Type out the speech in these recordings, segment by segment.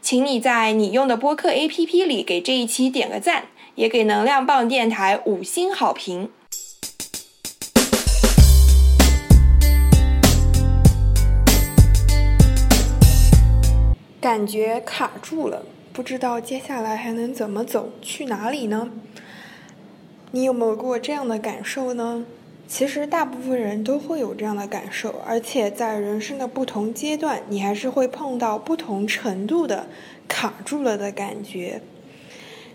请你在你用的播客 APP 里给这一期点个赞，也给能量棒电台五星好评。感觉卡住了，不知道接下来还能怎么走，去哪里呢？你有没有过这样的感受呢？其实大部分人都会有这样的感受，而且在人生的不同阶段，你还是会碰到不同程度的卡住了的感觉。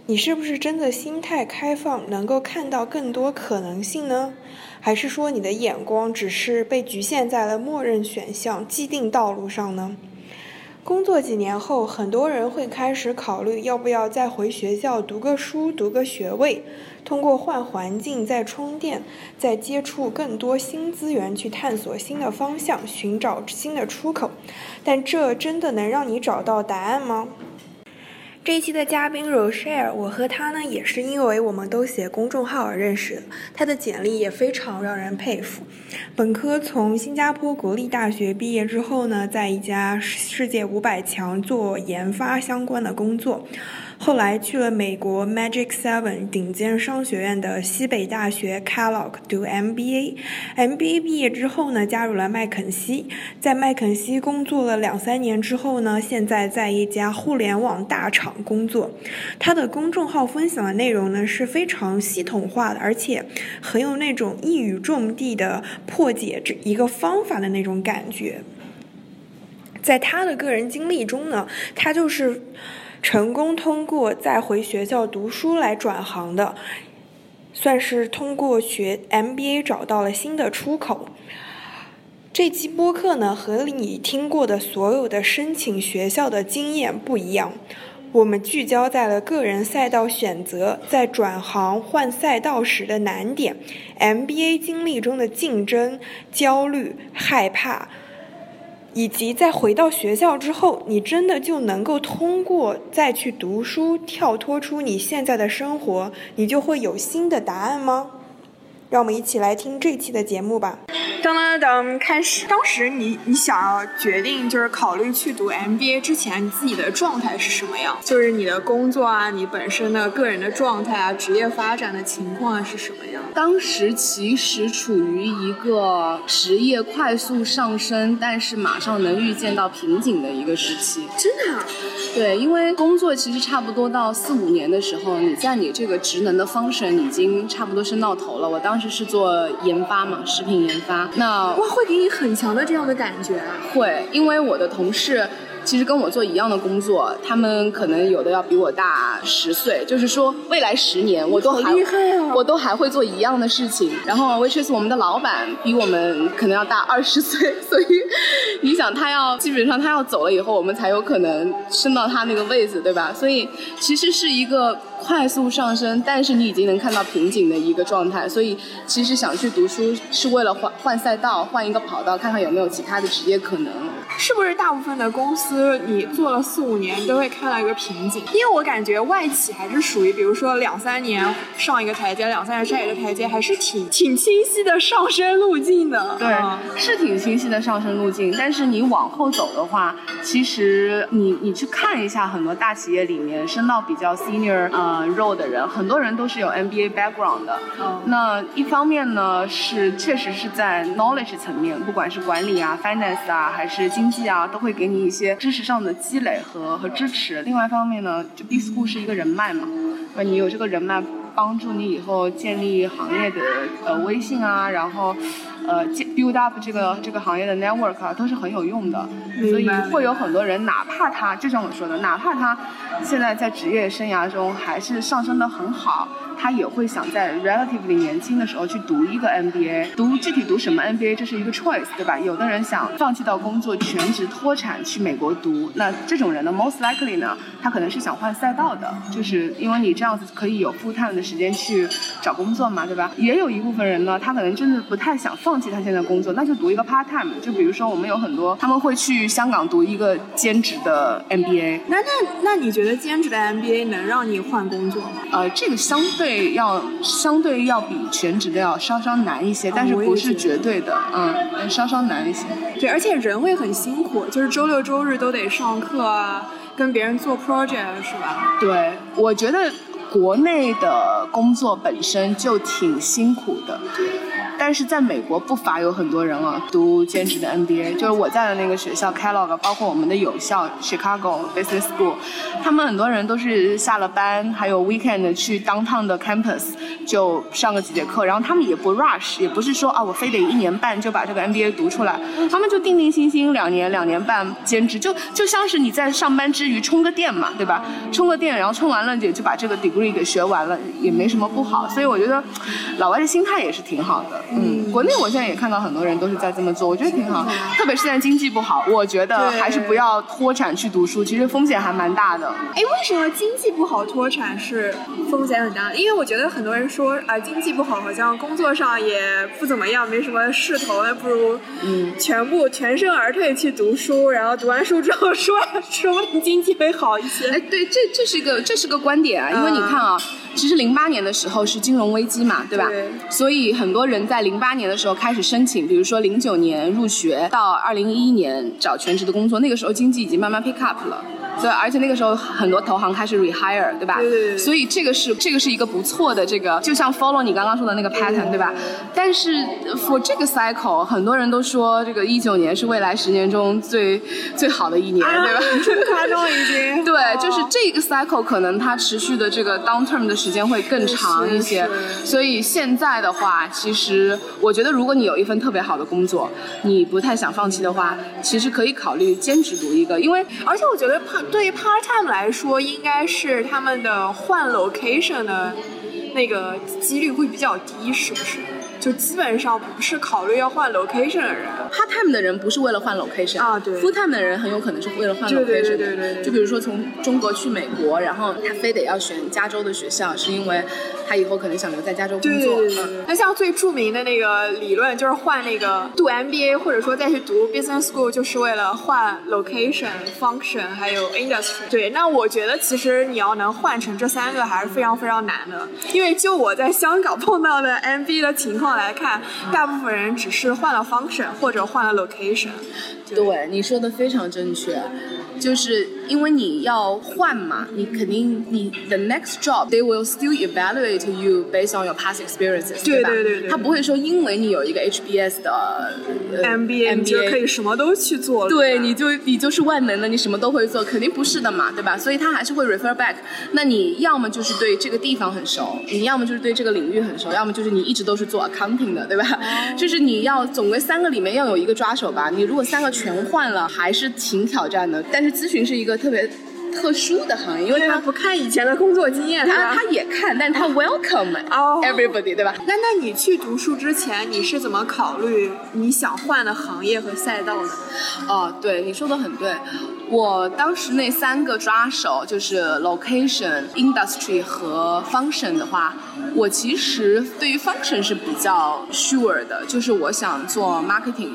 你是不是真的心态开放，能够看到更多可能性呢？还是说你的眼光只是被局限在了默认选项、既定道路上呢？工作几年后，很多人会开始考虑要不要再回学校读个书、读个学位，通过换环境再充电，再接触更多新资源，去探索新的方向，寻找新的出口。但这真的能让你找到答案吗？这一期的嘉宾 Rochelle，我和他呢也是因为我们都写公众号而认识的。他的简历也非常让人佩服。本科从新加坡国立大学毕业之后呢，在一家世界五百强做研发相关的工作。后来去了美国 Magic Seven 顶尖商学院的西北大学 Kellogg 读 MBA。MBA 毕业之后呢，加入了麦肯锡，在麦肯锡工作了两三年之后呢，现在在一家互联网大厂工作。他的公众号分享的内容呢是非常系统化的，而且很有那种一语中的的破解这一个方法的那种感觉。在他的个人经历中呢，他就是。成功通过再回学校读书来转行的，算是通过学 MBA 找到了新的出口。这期播客呢，和你听过的所有的申请学校的经验不一样，我们聚焦在了个人赛道选择，在转行换赛道时的难点，MBA 经历中的竞争、焦虑、害怕。以及在回到学校之后，你真的就能够通过再去读书，跳脱出你现在的生活，你就会有新的答案吗？让我们一起来听这期的节目吧。当当当，开始。当时你你想要决定就是考虑去读 MBA 之前，你自己的状态是什么样？就是你的工作啊，你本身的个人的状态啊，职业发展的情况是什么样？当时其实处于一个职业快速上升，但是马上能预见到瓶颈的一个时期。真的？对，因为工作其实差不多到四五年的时候，你在你这个职能的 function 已经差不多升到头了。我当时是做研发嘛，食品研发。那哇，会给你很强的这样的感觉。会，因为我的同事。其实跟我做一样的工作，他们可能有的要比我大十岁，就是说未来十年我都还我都还会做一样的事情。然后 w h i c 我们的老板比我们可能要大二十岁，所以你想他要基本上他要走了以后，我们才有可能升到他那个位子，对吧？所以其实是一个快速上升，但是你已经能看到瓶颈的一个状态。所以其实想去读书是为了换换赛道，换一个跑道，看看有没有其他的职业可能。是不是大部分的公司你做了四五年都会看到一个瓶颈？因为我感觉外企还是属于，比如说两三年上一个台阶，两三年上一个台阶，还是挺挺清晰的上升路径的。对，是挺清晰的上升路径。但是你往后走的话，其实你你去看一下很多大企业里面升到比较 senior 呃 role 的人，很多人都是有 MBA background 的。嗯。那一方面呢，是确实是在 knowledge 层面，不管是管理啊、finance 啊，还是经济啊都会给你一些知识上的积累和和支持。另外一方面呢，就 B school 是一个人脉嘛，那，你有这个人脉帮助你以后建立行业的呃微信啊，然后呃 build up 这个这个行业的 network 啊，都是很有用的。所以会有很多人，哪怕他就像我说的，哪怕他现在在职业生涯中还是上升的很好。他也会想在 relatively 年轻的时候去读一个 MBA，读具体读什么 MBA 这是一个 choice，对吧？有的人想放弃到工作全职脱产去美国读，那这种人呢，most likely 呢，他可能是想换赛道的，就是因为你这样子可以有 full time 的时间去找工作嘛，对吧？也有一部分人呢，他可能真的不太想放弃他现在工作，那就读一个 part time，就比如说我们有很多他们会去香港读一个兼职的 MBA。那那那你觉得兼职的 MBA 能让你换工作吗？呃，这个相对。对，要相对要比全职的要稍稍难一些，但是不是绝对的，嗯，稍稍难一些。对，而且人会很辛苦，就是周六周日都得上课啊，跟别人做 project 是吧？对，我觉得国内的工作本身就挺辛苦的。但是在美国不乏有很多人啊，读兼职的 MBA，就是我在的那个学校 Kellogg，包括我们的有校 Chicago Business School，他们很多人都是下了班，还有 weekend 去 downtown 的 campus 就上个几节课，然后他们也不 rush，也不是说啊我非得一年半就把这个 MBA 读出来，他们就定定心心两年两年半兼职，就就像是你在上班之余充个电嘛，对吧？充个电，然后充完了也就把这个 degree 给学完了，也没什么不好。所以我觉得老外的心态也是挺好的。嗯，国内我现在也看到很多人都是在这么做，我觉得挺好。特别是现在经济不好，我觉得还是不要脱产去读书，其实风险还蛮大的。哎，为什么经济不好脱产是风险很大？因为我觉得很多人说啊，经济不好好像工作上也不怎么样，没什么势头，那不如嗯全部全身而退去读书，然后读完书之后说说不定经济会好一些。哎，对，这这是一个这是个观点啊，因为你看啊，其实零八年的时候是金融危机嘛，对吧？所以很多人在零八年的时候开始申请，比如说零九年入学到二零一一年找全职的工作，那个时候经济已经慢慢 pick up 了。所以，而且那个时候很多投行开始 rehire，对吧？对对对。所以这个是这个是一个不错的这个，就像 follow 你刚刚说的那个 pattern，对吧？但是 for 这个 cycle，很多人都说这个一九年是未来十年中最最好的一年，对吧？夸张已经。对，就是这个 cycle 可能它持续的这个 down term 的时间会更长一些。所以现在的话，其实我觉得如果你有一份特别好的工作，你不太想放弃的话，其实可以考虑兼职读一个，因为而且我觉得怕。对于 part time 来说，应该是他们的换 location 的那个几率会比较低，是不是？就基本上不是考虑要换 location 的人，part time 的人不是为了换 location 啊，对，full time 的人很有可能是为了换 location，对对对对对。就比如说从中国去美国，然后他非得要选加州的学校，是因为他以后可能想留在加州工作。对对对。那像最著名的那个理论，就是换那个读 MBA 或者说再去读 business school，就是为了换 location、function 还有 industry。对，那我觉得其实你要能换成这三个还是非常非常难的，因为就我在香港碰到的 MBA 的情况。来看，大部分人只是换了 function 或者换了 location。对，你说的非常正确。就是因为你要换嘛，你肯定你 the next job they will still evaluate you based on your past experiences，对吧？对对对。他不会说因为你有一个 HBS 的 MBA，你就可以什么都去做了。对，你就你就是万能的，你什么都会做，肯定不是的嘛，对吧？所以他还是会 refer back。那你要么就是对这个地方很熟，你要么就是对这个领域很熟，要么就是你一直都是做 accounting 的，对吧？就是你要总归三个里面要有一个抓手吧。你如果三个全换了，还是挺挑战的。但是咨询是一个特别特殊的行业，因为他不看以前的工作经验，他他也看，但是他 welcome everybody，对吧？那那你去读书之前，你是怎么考虑你想换的行业和赛道的？哦，对，你说的很对。我当时那三个抓手就是 location、industry 和 function 的话，我其实对于 function 是比较 sure 的，就是我想做 marketing，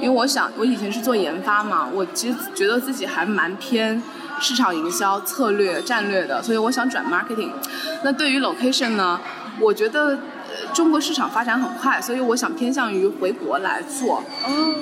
因为我想我以前是做研发嘛，我其实觉得自己还蛮偏市场营销、策略、战略的，所以我想转 marketing。那对于 location 呢，我觉得。中国市场发展很快，所以我想偏向于回国来做。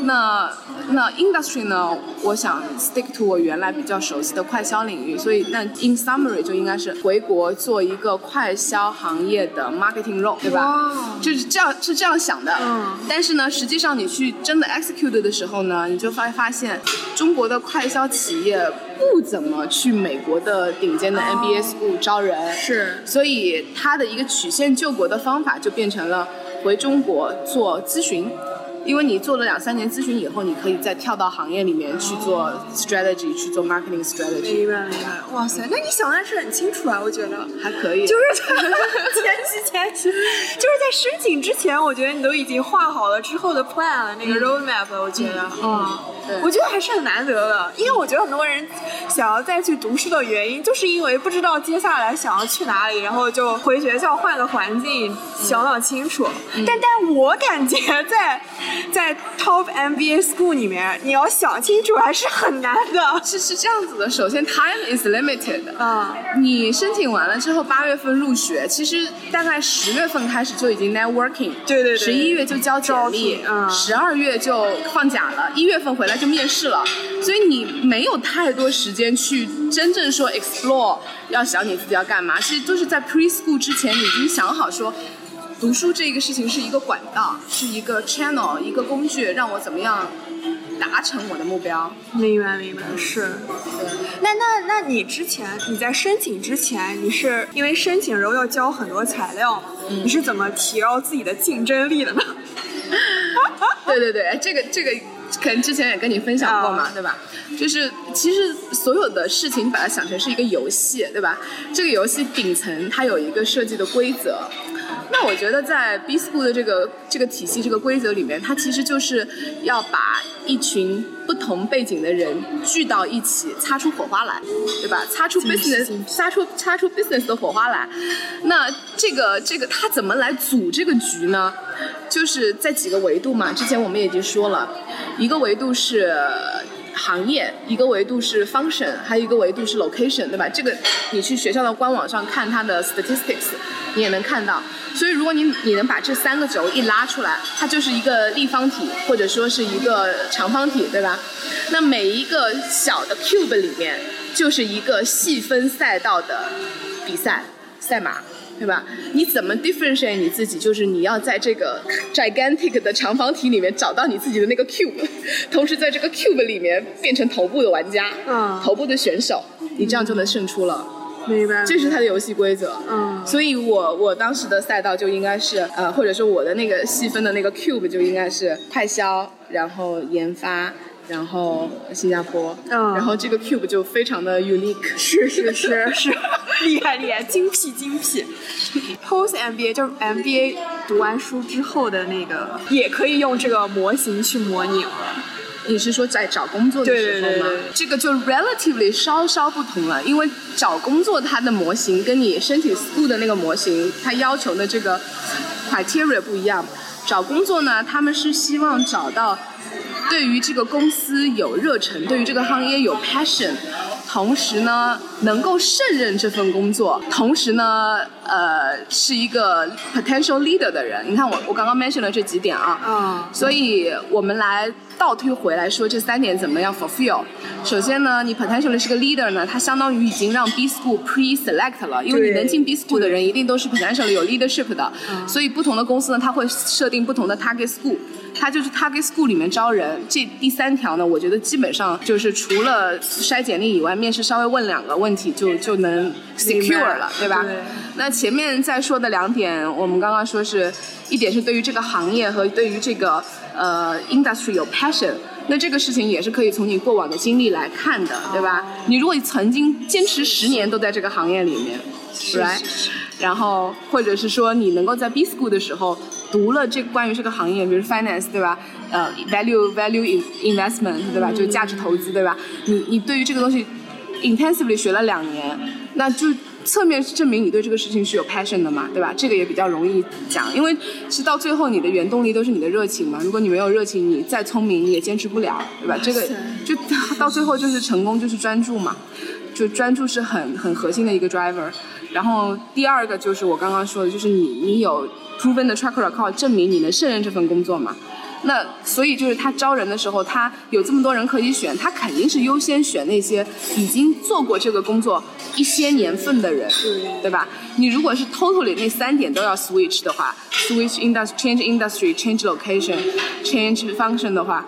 那那 industry 呢？我想 stick to 我原来比较熟悉的快销领域，所以那 in summary 就应该是回国做一个快销行业的 marketing role，对吧？就是这样是这样想的。嗯。但是呢，实际上你去真的 execute 的时候呢，你就发发现中国的快销企业不怎么去美国的顶尖的 MBA school 招人。是。所以他的一个曲线救国的方法。就变成了回中国做咨询，因为你做了两三年咨询以后，你可以再跳到行业里面去做 strategy，去做 marketing strategy。明白明白。哇塞，那你想的是很清楚啊，我觉得还可以。就是 前期前期，就是在申请之前，我觉得你都已经画好了之后的 plan 了，那个 roadmap，我觉得，嗯，对，我觉得还是很难得的，因为我觉得很多人想要再去读书的原因，就是因为不知道接下来想要去哪里，然后就回学校换个环境，想想清楚。但 但我感觉在。在 top MBA school 里面，你要想清楚还是很难的。是是这样子的，首先 time is limited。嗯，你申请完了之后，八月份入学，其实大概十月份开始就已经 networking。对对对。十一月就交简历，嗯，十二月就放假了，一月份回来就面试了，所以你没有太多时间去真正说 explore，要想你自己要干嘛。其实就是在 preschool 之前，你已经想好说。读书这个事情是一个管道，是一个 channel，一个工具，让我怎么样达成我的目标？明白，明白，是。那那那你之前你在申请之前，你是因为申请时候要交很多材料，你是怎么提高自己的竞争力的呢？对对对，这个这个可能之前也跟你分享过嘛，对吧？就是其实所有的事情，你把它想成是一个游戏，对吧？这个游戏顶层它有一个设计的规则。那我觉得在 B School 的这个这个体系、这个规则里面，它其实就是要把一群不同背景的人聚到一起，擦出火花来，对吧？擦出 business，擦出擦出 business 的火花来。那这个这个他怎么来组这个局呢？就是在几个维度嘛。之前我们已经说了，一个维度是。行业一个维度是 function，还有一个维度是 location，对吧？这个你去学校的官网上看它的 statistics，你也能看到。所以如果你你能把这三个轴一拉出来，它就是一个立方体或者说是一个长方体，对吧？那每一个小的 cube 里面就是一个细分赛道的比赛赛马。对吧？你怎么 differentiate 你自己？就是你要在这个 gigantic 的长方体里面找到你自己的那个 cube，同时在这个 cube 里面变成头部的玩家，嗯，头部的选手，你这样就能胜出了。明白。这是它的游戏规则。嗯。所以我我当时的赛道就应该是呃，或者说我的那个细分的那个 cube 就应该是快销，然后研发。然后新加坡，嗯，然后这个 cube 就非常的 unique，是是是是，厉害厉害，精辟精辟。Post MBA 就是 MBA 读完书之后的那个，也可以用这个模型去模拟了。你是说在找工作的时候吗？这个就 relatively 稍稍不同了，因为找工作它的模型跟你申请 school 的那个模型，它要求的这个 criteria 不一样。找工作呢，他们是希望找到。对于这个公司有热忱，对于这个行业有 passion，同时呢能够胜任这份工作，同时呢呃是一个 potential leader 的人。你看我我刚刚 mention 了这几点啊，嗯，所以我们来倒推回来说这三点怎么样 fulfill。首先呢，你 potentially 是个 leader 呢，它相当于已经让 B school pre-select 了，因为你能进 B school 的人一定都是 potentially 有 leadership 的，所以不同的公司呢，它会设定不同的 target school。他就是 target school 里面招人，这第三条呢，我觉得基本上就是除了筛简历以外，面试稍微问两个问题就就能 secure 了，对吧？那前面再说的两点，我们刚刚说是一点是对于这个行业和对于这个呃 industry 有 passion，那这个事情也是可以从你过往的经历来看的，对吧？你如果曾经坚持十年都在这个行业里面，right？然后或者是说你能够在 B school 的时候。读了这关于这个行业，比如 finance 对吧？呃，value value investment 对吧？就价值投资对吧？你你对于这个东西 intensively 学了两年，那就侧面是证明你对这个事情是有 passion 的嘛，对吧？这个也比较容易讲，因为其实到最后你的原动力都是你的热情嘛。如果你没有热情，你再聪明你也坚持不了，对吧？这个就到最后就是成功就是专注嘛，就专注是很很核心的一个 driver。然后第二个就是我刚刚说的，就是你你有。proven 的 track record 证明你能胜任这份工作嘛？那所以就是他招人的时候，他有这么多人可以选，他肯定是优先选那些已经做过这个工作一些年份的人，对吧？你如果是 totally 那三点都要 switch 的话，switch industry、change industry、change location、change function 的话，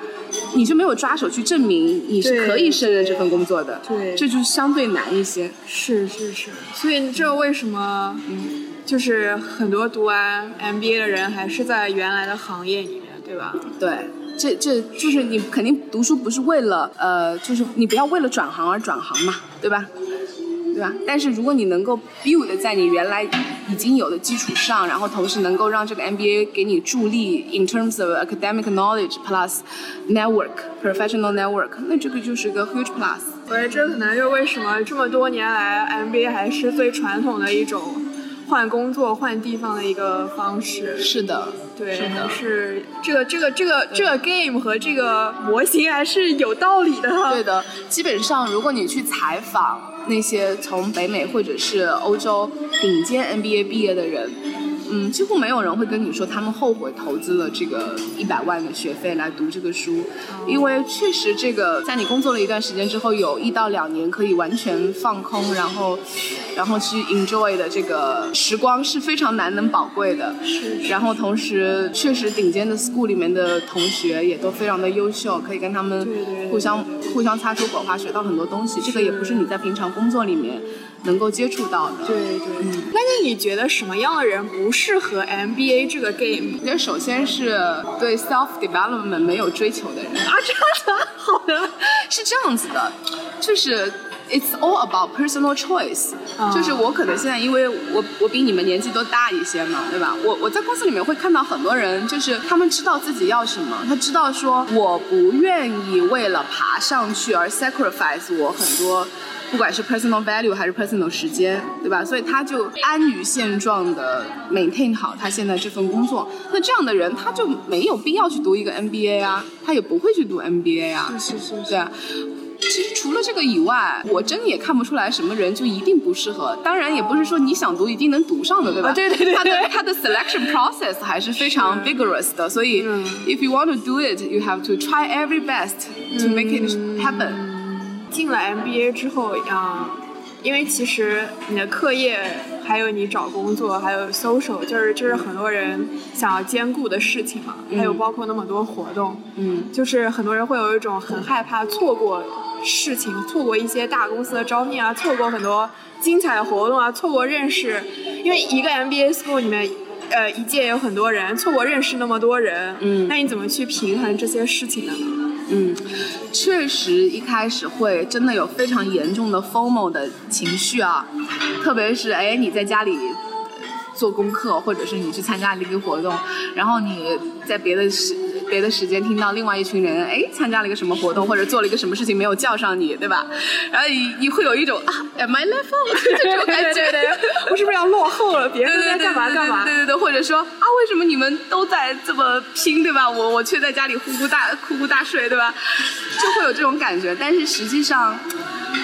你就没有抓手去证明你是可以胜任这份工作的，对，这就相对难一些。是是是，所以这为什么？嗯。就是很多读完 MBA 的人还是在原来的行业里面，对吧？对，这这就是你肯定读书不是为了呃，就是你不要为了转行而转行嘛，对吧？对吧？但是如果你能够 build 在你原来已经有的基础上，然后同时能够让这个 MBA 给你助力，in terms of academic knowledge plus network professional network，那这个就是个 huge plus。我觉得这可能就为什么这么多年来 MBA 还是最传统的一种换工作换地方的一个方式。是的，对，是的，是这个这个这个这个 game 和这个模型还是有道理的。对的，基本上如果你去采访。那些从北美或者是欧洲顶尖 MBA 毕业的人。嗯，几乎没有人会跟你说他们后悔投资了这个一百万的学费来读这个书，因为确实这个在你工作了一段时间之后，有一到两年可以完全放空，然后然后去 enjoy 的这个时光是非常难能宝贵的。是。然后同时，确实顶尖的 school 里面的同学也都非常的优秀，可以跟他们互相互相擦出火花，学到很多东西。这个也不是你在平常工作里面。能够接触到的，对对。那那你觉得什么样的人不适合 MBA 这个 game？那首先是对 self development 没有追求的人啊，这样的，好的，是这样子的，就是 it's all about personal choice，就是我可能现在因为我我比你们年纪都大一些嘛，对吧？我我在公司里面会看到很多人，就是他们知道自己要什么，他知道说我不愿意为了爬上去而 sacrifice 我很多。不管是 personal value 还是 personal 时间，对吧？所以他就安于现状的 maintain 好他现在这份工作。那这样的人他就没有必要去读一个 MBA 啊，他也不会去读 MBA 啊。是是是。对啊。其实除了这个以外，我真的也看不出来什么人就一定不适合。当然，也不是说你想读一定能读上的，对吧？对对对。他的他的 selection process 还是非常 vigorous 的，所以 if you want to do it, you have to try every best to make it happen. 进了 MBA 之后，嗯，因为其实你的课业，还有你找工作，还有 social，就是就是很多人想要兼顾的事情嘛。还有包括那么多活动，嗯，就是很多人会有一种很害怕错过事情，错过一些大公司的招聘啊，错过很多精彩的活动啊，错过认识，因为一个 MBA school 里面，呃，一届有很多人，错过认识那么多人，嗯，那你怎么去平衡这些事情呢？嗯，确实一开始会真的有非常严重的 fomo 的情绪啊，特别是哎你在家里做功课，或者是你去参加了一个活动，然后你在别的时。别的时间听到另外一群人哎参加了一个什么活动或者做了一个什么事情没有叫上你对吧？然后你你会有一种啊 am I left out 这种感觉，我是不是要落后了？别人在干嘛干嘛？对对对，或者说啊为什么你们都在这么拼对吧？我我却在家里呼呼大呼呼大睡对吧？就会有这种感觉，但是实际上。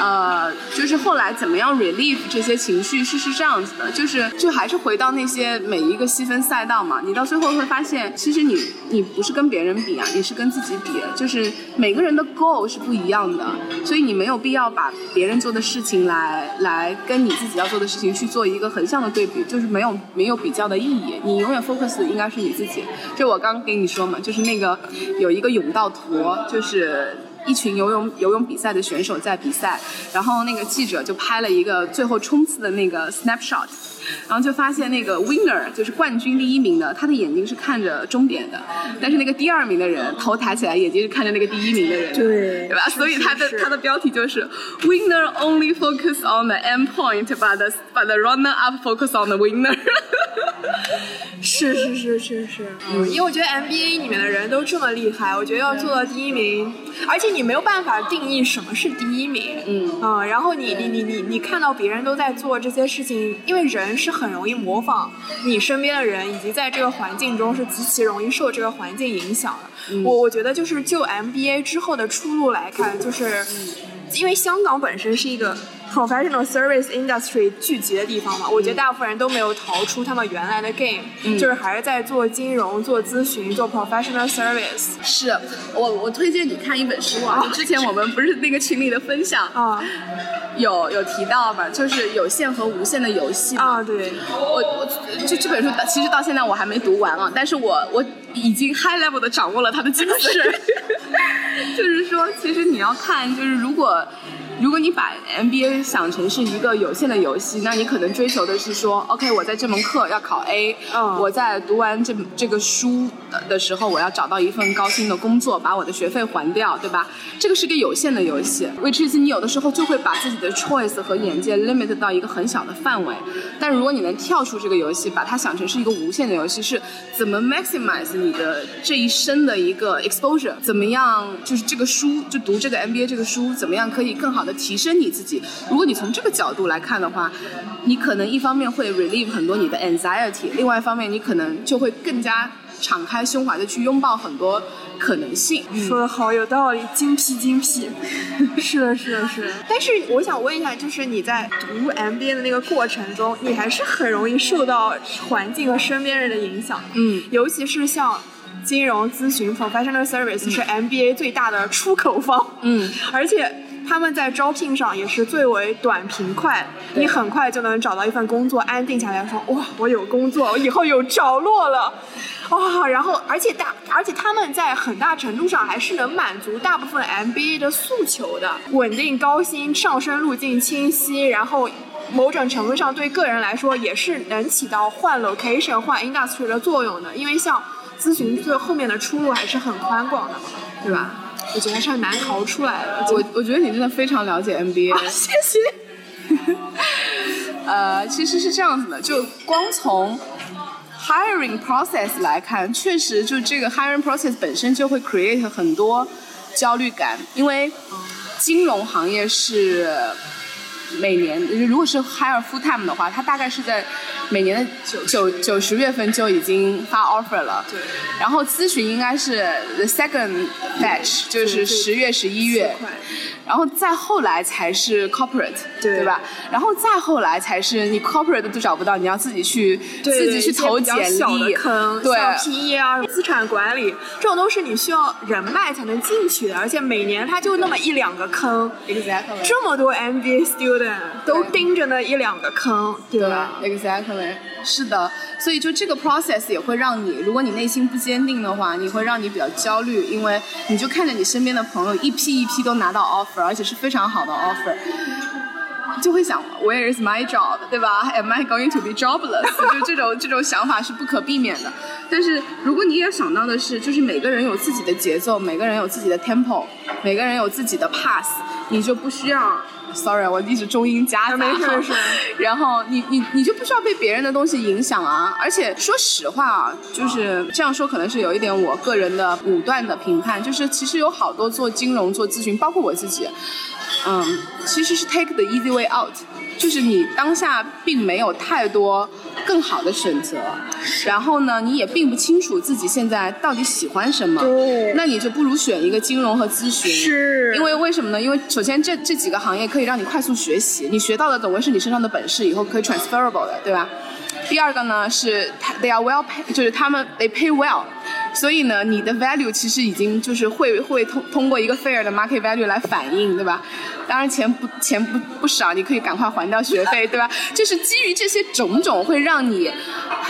呃，就是后来怎么样 relieve 这些情绪是是这样子的，就是就还是回到那些每一个细分赛道嘛，你到最后会发现，其实你你不是跟别人比啊，你是跟自己比，就是每个人的 goal 是不一样的，所以你没有必要把别人做的事情来来跟你自己要做的事情去做一个横向的对比，就是没有没有比较的意义，你永远 focus 应该是你自己。就我刚跟你说嘛，就是那个有一个甬道图，就是。一群游泳游泳比赛的选手在比赛，然后那个记者就拍了一个最后冲刺的那个 snapshot，然后就发现那个 winner 就是冠军第一名的，他的眼睛是看着终点的，但是那个第二名的人头抬起来，眼睛是看着那个第一名的人，对，对吧？所以他的他的标题就是 winner only focus on the end point，but the but the runner up focus on the winner。是是是是是，嗯，因为我觉得 MBA 里面的人都这么厉害，我觉得要做到第一名，而且你没有办法定义什么是第一名，嗯，嗯，然后你你你你你看到别人都在做这些事情，因为人是很容易模仿你身边的人，以及在这个环境中是极其容易受这个环境影响的。我我觉得就是就 MBA 之后的出路来看，就是因为香港本身是一个。Professional service industry 聚集的地方嘛，我觉得大部分人都没有逃出他们原来的 game，就是还是在做金融、做咨询、做 professional service。是我我推荐你看一本书啊，之前我们不是那个群里的分享啊，有有提到嘛，就是有限和无限的游戏啊。对，我我就这本书其实到现在我还没读完啊，但是我我已经 high level 的掌握了它的精髓，就是说其实你要看，就是如果。如果你把 MBA 想成是一个有限的游戏，那你可能追求的是说，OK，我在这门课要考 A，嗯我在读完这这个书的的时候，我要找到一份高薪的工作，把我的学费还掉，对吧？这个是个有限的游戏，which is 你有的时候就会把自己的 choice 和眼界 limit 到一个很小的范围。但如果你能跳出这个游戏，把它想成是一个无限的游戏，是怎么 maximize 你的这一生的一个 exposure？怎么样？就是这个书，就读这个 MBA 这个书，怎么样可以更好的提升你自己？如果你从这个角度来看的话，你可能一方面会 relieve 很多你的 anxiety，另外一方面你可能就会更加敞开胸怀的去拥抱很多可能性。说的好有道理，精辟精辟。是的，是的，是的。但是我想问一下，就是你在读 MBA 的那个过程中，你还是很容易受到环境和身边人的影响。嗯，尤其是像金融咨询 （professional service） 是 MBA 最大的出口方。嗯，而且他们在招聘上也是最为短平快，你很快就能找到一份工作，安定下来说哇，我有工作，我以后有着落了。哇，然后而且大，而且他们在很大程度上还是能满足大部分 MBA 的诉求的，稳定、高薪、上升路径清晰，然后某种程度上对个人来说也是能起到换 location、换 industry 的作用的，因为像咨询最后面的出路还是很宽广的嘛，对吧？我觉得还是很难逃出来的。我我觉得你真的非常了解 NBA。谢谢。呃，其实是这样子的，就光从 hiring process 来看，确实就这个 hiring process 本身就会 create 很多焦虑感，因为金融行业是每年如果是 hire full time 的话，它大概是在每年的九九十月份就已经发 offer 了。对。然后咨询应该是 the second batch，就是十月十一月。然后再后来才是 corporate，对对吧？然后再后来才是你 corporate 都找不到，你要自己去自己去投简历，坑，对像 PE 啊、资产管理这种都是你需要人脉才能进去的，而且每年它就那么一两个坑，exactly，这么多 MBA student 都盯着那一两个坑，对吧？Exactly，是的，所以就这个 process 也会让你，如果你内心不坚定的话，你会让你比较焦虑，因为你就看着你身边的朋友一批一批都拿到 offer。而且是非常好的 offer，就会想 Where is my job，对吧？Am I going to be jobless？就这种这种想法是不可避免的。但是如果你也想到的是，就是每个人有自己的节奏，每个人有自己的 tempo，每个人有自己的 pass，你就不需要。Sorry，我一直中英夹杂。没事没事。然后你你你就不需要被别人的东西影响啊！而且说实话啊，就是这样说可能是有一点我个人的武断的评判，就是其实有好多做金融做咨询，包括我自己，嗯，其实是 take the easy way out，就是你当下并没有太多更好的选择，然后呢，你也并不清楚自己现在到底喜欢什么，那你就不如选一个金融和咨询，是，因为为什么呢？因为首先这这几个行业可以让你快速学习，你学到的总归是你身上的本事，以后可以 transferable 的，对吧？第二个呢是 they are well pay，就是他们 they pay well，所以呢你的 value 其实已经就是会会通通过一个 fair 的 market value 来反映，对吧？当然钱不钱不不少，你可以赶快还掉学费，对吧？就是基于这些种种，会让你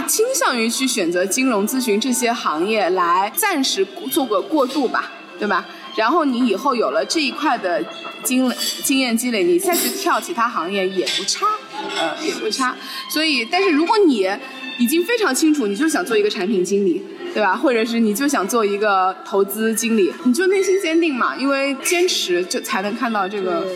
倾向于去选择金融咨询这些行业来暂时做个过渡吧，对吧？然后你以后有了这一块的经经验积累，你再去跳其他行业也不差，呃，也不差。所以，但是如果你已经非常清楚，你就想做一个产品经理，对吧？或者是你就想做一个投资经理，你就内心坚定嘛，因为坚持就才能看到这个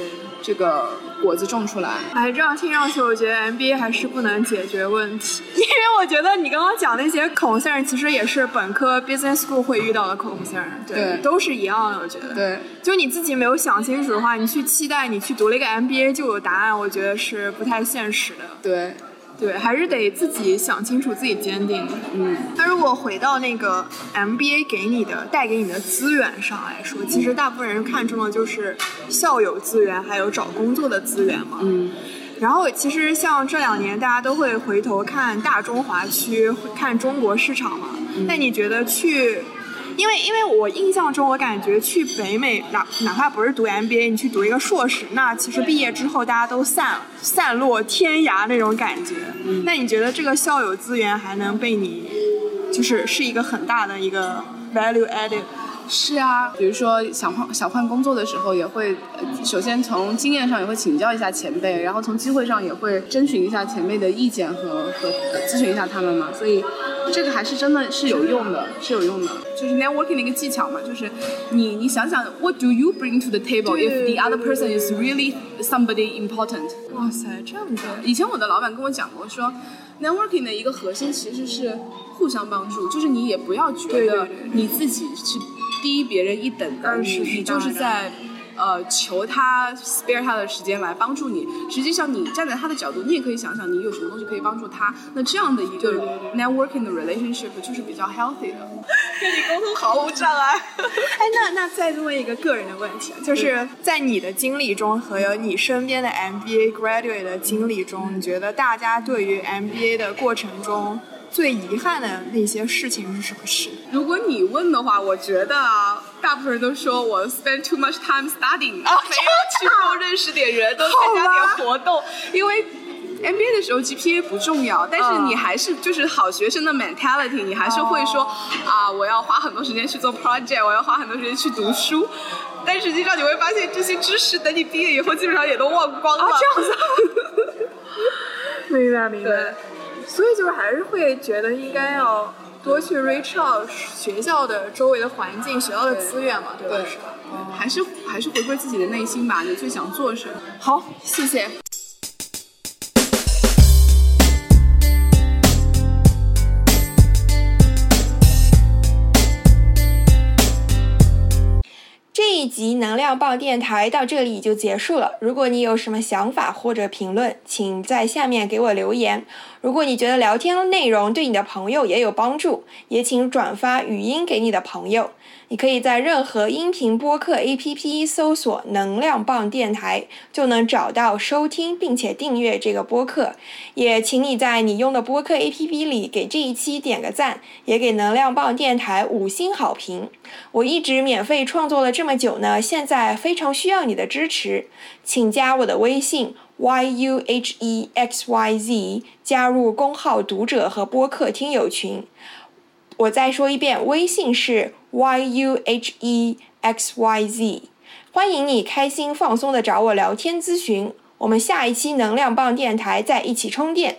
这个果子种出来。哎，这样听上去，我觉得 MBA 还是不能解决问题，因为我觉得你刚刚讲那些 concern，其实也是本科 business school 会遇到的 concern，对，都是一样的。我觉得，对，就你自己没有想清楚的话，你去期待你去读了一个 MBA 就有答案，我觉得是不太现实的。对。对，还是得自己想清楚，自己坚定。嗯，那如果回到那个 MBA 给你的、带给你的资源上来说，其实大部分人看中的就是校友资源，还有找工作的资源嘛。嗯。然后，其实像这两年，大家都会回头看大中华区，看中国市场嘛。那你觉得去？因为，因为我印象中，我感觉去北美，哪哪怕不是读 MBA，你去读一个硕士，那其实毕业之后大家都散散落天涯那种感觉。嗯。那你觉得这个校友资源还能被你，就是是一个很大的一个 value added？是啊，比如说想换想换工作的时候，也会首先从经验上也会请教一下前辈，然后从机会上也会征询一下前辈的意见和和咨询一下他们嘛。所以这个还是真的是有用的，是有用的。就是 networking 的一个技巧嘛，就是你你想想，What do you bring to the table if the other person is really somebody important？哇塞，这样子！以前我的老板跟我讲过，说 networking 的一个核心其实是互相帮助，就是你也不要觉得你自己是。低别人一等的，你你就是在，呃，求他 spare 他的时间来帮助你。实际上，你站在他的角度，你也可以想想，你有什么东西可以帮助他。那这样的一个 networking 的 relationship 就是比较 healthy 的，跟你沟通毫无障碍。哎，那那再问一个个人的问题，就是在你的经历中和你身边的 MBA graduate 的经历中，你觉得大家对于 MBA 的过程中？最遗憾的那些事情是什么事？如果你问的话，我觉得啊，大部分人都说我 spend too much time studying，啊，没有去多认识点人，多参加点活动。因为 MBA 的时候 GPA 不重要，但是你还是就是好学生的 mentality，你还是会说啊，我要花很多时间去做 project，我要花很多时间去读书。但实际上你会发现，这些知识等你毕业以后，基本上也都忘光了。啊，这样子。明白，明白。所以就是还是会觉得应该要多去 reach out 学校的周围的环境、学校的资源嘛，对吧？还是还是回归自己的内心吧，你最想做什么？好，谢谢。一集能量棒电台到这里就结束了。如果你有什么想法或者评论，请在下面给我留言。如果你觉得聊天内容对你的朋友也有帮助，也请转发语音给你的朋友。你可以在任何音频播客 APP 搜索“能量棒电台”，就能找到收听并且订阅这个播客。也请你在你用的播客 APP 里给这一期点个赞，也给能量棒电台五星好评。我一直免费创作了这么久呢，现在非常需要你的支持，请加我的微信。y u h e x y z 加入公号读者和播客听友群。我再说一遍，微信是 y u h e x y z。欢迎你开心放松的找我聊天咨询。我们下一期能量棒电台再一起充电。